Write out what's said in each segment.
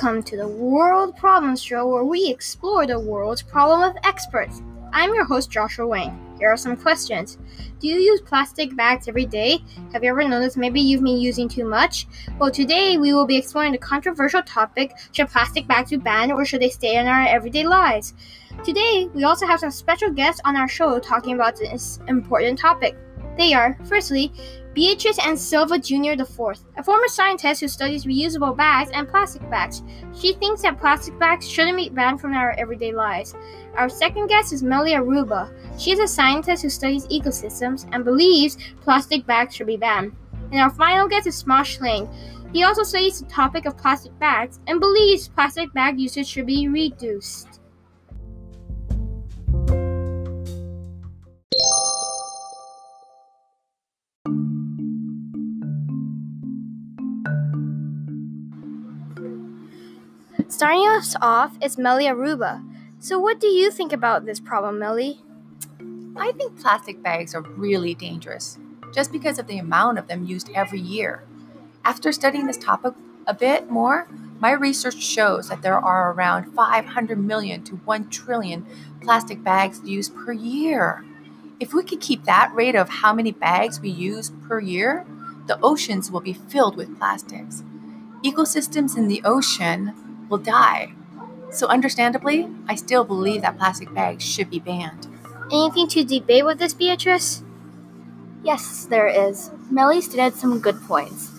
Welcome to the World Problem Show where we explore the world's problem with experts. I'm your host, Joshua Wang. Here are some questions. Do you use plastic bags every day? Have you ever noticed maybe you've been using too much? Well, today we will be exploring the controversial topic should plastic bags be banned or should they stay in our everyday lives? Today, we also have some special guests on our show talking about this important topic. They are, firstly, Beatrice and Silva Jr. IV, a former scientist who studies reusable bags and plastic bags. She thinks that plastic bags shouldn't be banned from our everyday lives. Our second guest is Melly Aruba. She is a scientist who studies ecosystems and believes plastic bags should be banned. And our final guest is Smosh Ling. He also studies the topic of plastic bags and believes plastic bag usage should be reduced. Starting us off is Melly Aruba. So, what do you think about this problem, Melly? I think plastic bags are really dangerous just because of the amount of them used every year. After studying this topic a bit more, my research shows that there are around 500 million to 1 trillion plastic bags used per year. If we could keep that rate of how many bags we use per year, the oceans will be filled with plastics. Ecosystems in the ocean will die. So, understandably, I still believe that plastic bags should be banned. Anything to debate with this, Beatrice? Yes, there is. Melly stated some good points,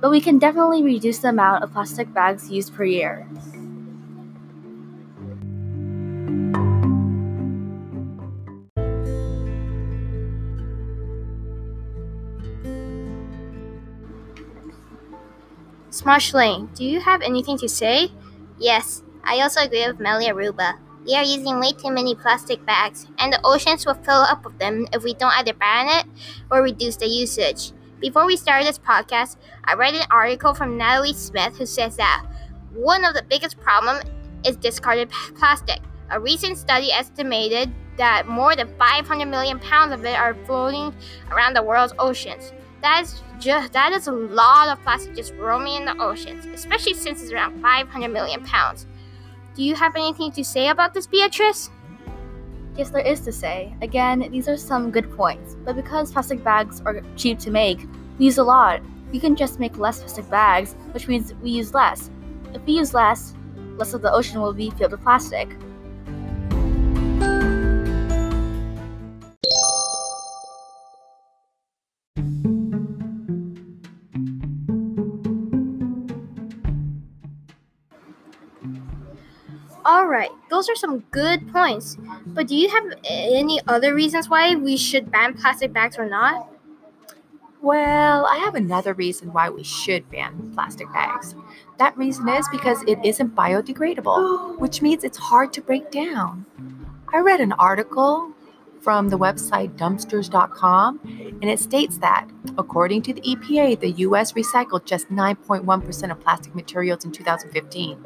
but we can definitely reduce the amount of plastic bags used per year. Smosh Ling, do you have anything to say? Yes, I also agree with Melly Aruba. We are using way too many plastic bags, and the oceans will fill up with them if we don't either ban it or reduce the usage. Before we started this podcast, I read an article from Natalie Smith who says that one of the biggest problems is discarded plastic. A recent study estimated that more than 500 million pounds of it are floating around the world's oceans. That is just that is a lot of plastic just roaming in the oceans, especially since it's around 500 million pounds. Do you have anything to say about this, Beatrice? Yes, there is to say. Again, these are some good points, but because plastic bags are cheap to make, we use a lot. We can just make less plastic bags, which means we use less. If we use less, less of the ocean will be filled with plastic. Those are some good points. But do you have any other reasons why we should ban plastic bags or not? Well, I have another reason why we should ban plastic bags. That reason is because it isn't biodegradable, which means it's hard to break down. I read an article from the website dumpsters.com, and it states that, according to the EPA, the US recycled just 9.1% of plastic materials in 2015.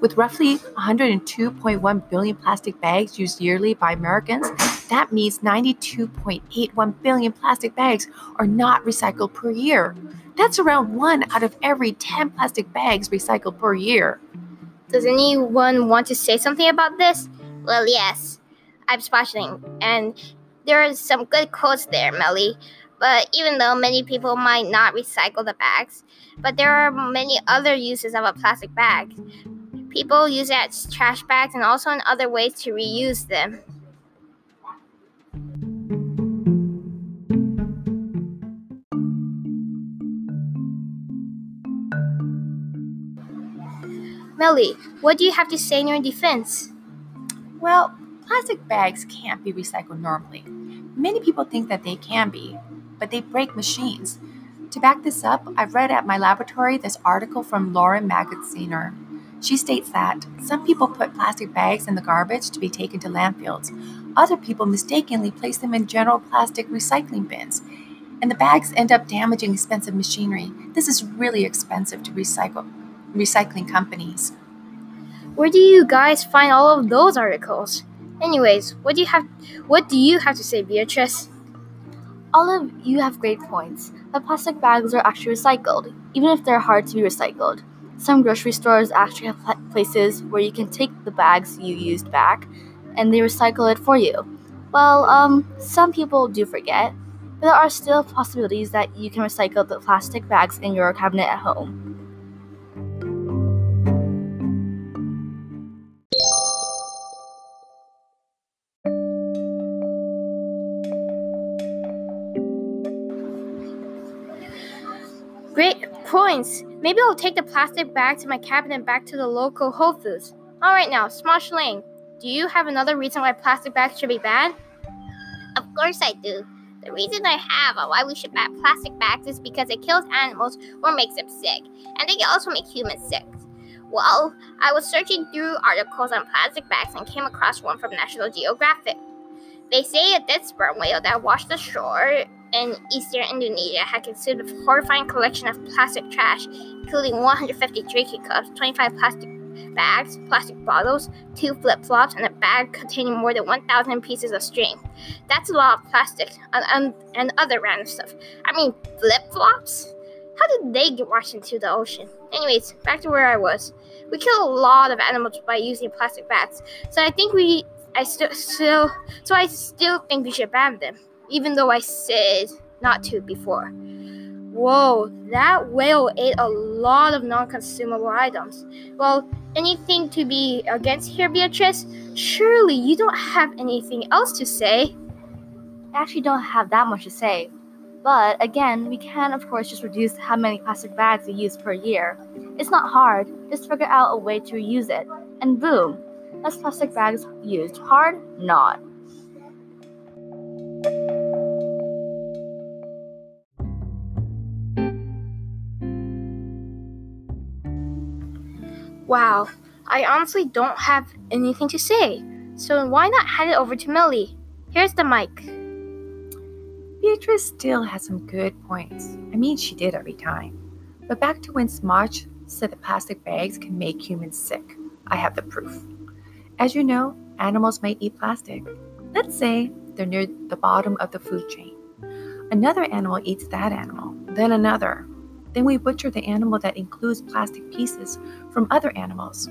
With roughly 102.1 billion plastic bags used yearly by Americans, that means 92.81 billion plastic bags are not recycled per year. That's around one out of every 10 plastic bags recycled per year. Does anyone want to say something about this? Well, yes. I'm splashing, and there are some good quotes there, Melly. But even though many people might not recycle the bags, but there are many other uses of a plastic bag. People use it as trash bags and also in other ways to reuse them. Melly, what do you have to say in your defense? Well, plastic bags can't be recycled normally. Many people think that they can be, but they break machines. To back this up, I've read at my laboratory this article from Lauren Magaziner. She states that some people put plastic bags in the garbage to be taken to landfills. Other people mistakenly place them in general plastic recycling bins, and the bags end up damaging expensive machinery. This is really expensive to recycle recycling companies. Where do you guys find all of those articles? Anyways, what do you have what do you have to say, Beatrice? All of you have great points, but plastic bags are actually recycled, even if they're hard to be recycled. Some grocery stores actually have pla- places where you can take the bags you used back and they recycle it for you. Well, um, some people do forget, but there are still possibilities that you can recycle the plastic bags in your cabinet at home. Maybe I'll take the plastic bag to my cabinet back to the local Whole Foods. All right, now, Smosh Lang, do you have another reason why plastic bags should be banned? Of course I do. The reason I have on why we should ban plastic bags is because it kills animals or makes them sick, and they can also make humans sick. Well, I was searching through articles on plastic bags and came across one from National Geographic. They say a dead sperm whale that washed ashore in eastern Indonesia had consumed a horrifying collection of plastic trash, including 150 drinking cups, 25 plastic bags, plastic bottles, two flip flops, and a bag containing more than 1,000 pieces of string. That's a lot of plastic and, and, and other random stuff. I mean, flip flops? How did they get washed into the ocean? Anyways, back to where I was. We kill a lot of animals by using plastic bags, so I think we, I still, still, so I still think we should ban them, even though I said not to before. Whoa, that whale ate a lot of non consumable items. Well, anything to be against here, Beatrice? Surely you don't have anything else to say. I actually don't have that much to say. But again, we can, of course, just reduce how many plastic bags we use per year. It's not hard, just figure out a way to reuse it. And boom, less plastic bags used. Hard? Not. Wow, I honestly don't have anything to say. So why not hand it over to Millie? Here's the mic. Beatrice still has some good points. I mean, she did every time. But back to when Smarch said that plastic bags can make humans sick. I have the proof. As you know, animals might eat plastic. Let's say they're near the bottom of the food chain. Another animal eats that animal, then another. Then we butcher the animal that includes plastic pieces from other animals.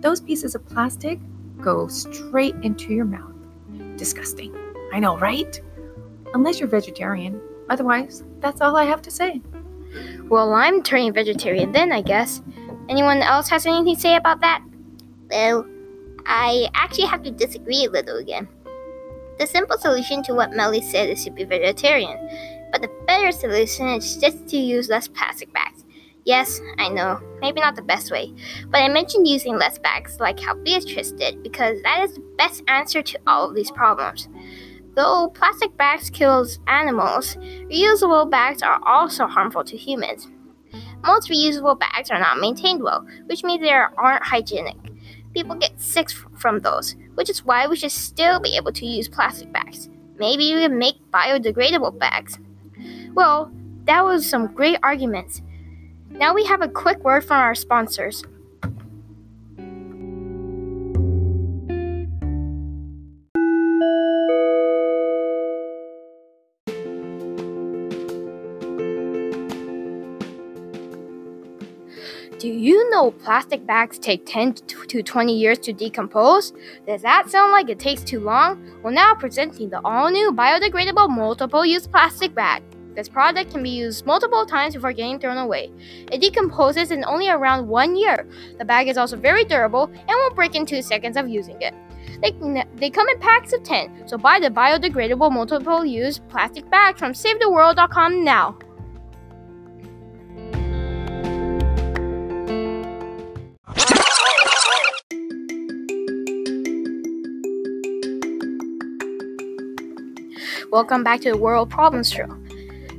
Those pieces of plastic go straight into your mouth. Disgusting. I know, right? Unless you're vegetarian. Otherwise, that's all I have to say. Well, I'm turning vegetarian then, I guess. Anyone else has anything to say about that? Well, I actually have to disagree a little again. The simple solution to what Melly said is to be vegetarian, the better solution is just to use less plastic bags. Yes, I know, maybe not the best way, but I mentioned using less bags like how Beatrice did because that is the best answer to all of these problems. Though plastic bags kills animals, reusable bags are also harmful to humans. Most reusable bags are not maintained well, which means they aren't hygienic. People get sick from those, which is why we should still be able to use plastic bags. Maybe we can make biodegradable bags. Well, that was some great arguments. Now we have a quick word from our sponsors. Do you know plastic bags take 10 to 20 years to decompose? Does that sound like it takes too long? Well, now presenting the all new biodegradable multiple use plastic bag. This product can be used multiple times before getting thrown away. It decomposes in only around one year. The bag is also very durable and won't break in two seconds of using it. They, they come in packs of 10, so buy the biodegradable multiple use plastic bag from SaveTheWorld.com now. Welcome back to the World Problems Show.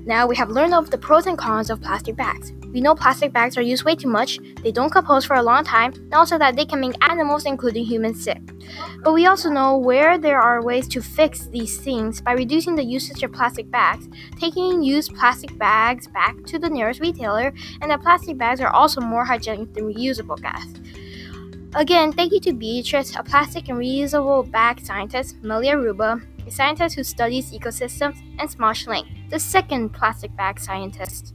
Now we have learned of the pros and cons of plastic bags. We know plastic bags are used way too much, they don't compose for a long time, and also that they can make animals, including humans, sick. But we also know where there are ways to fix these things by reducing the usage of plastic bags, taking used plastic bags back to the nearest retailer, and that plastic bags are also more hygienic than reusable bags. Again, thank you to Beatrice, a plastic and reusable bag scientist, Melly Aruba, a scientist who studies ecosystems, and Smosh Ling, the second plastic bag scientist.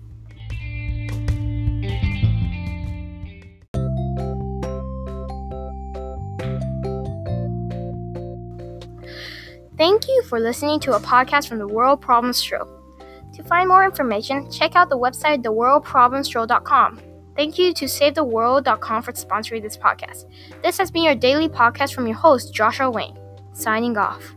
Thank you for listening to a podcast from the World Problems Show. To find more information, check out the website theworldproblemshow.com. Thank you to SaveTheWorld.com for sponsoring this podcast. This has been your daily podcast from your host, Joshua Wayne, signing off.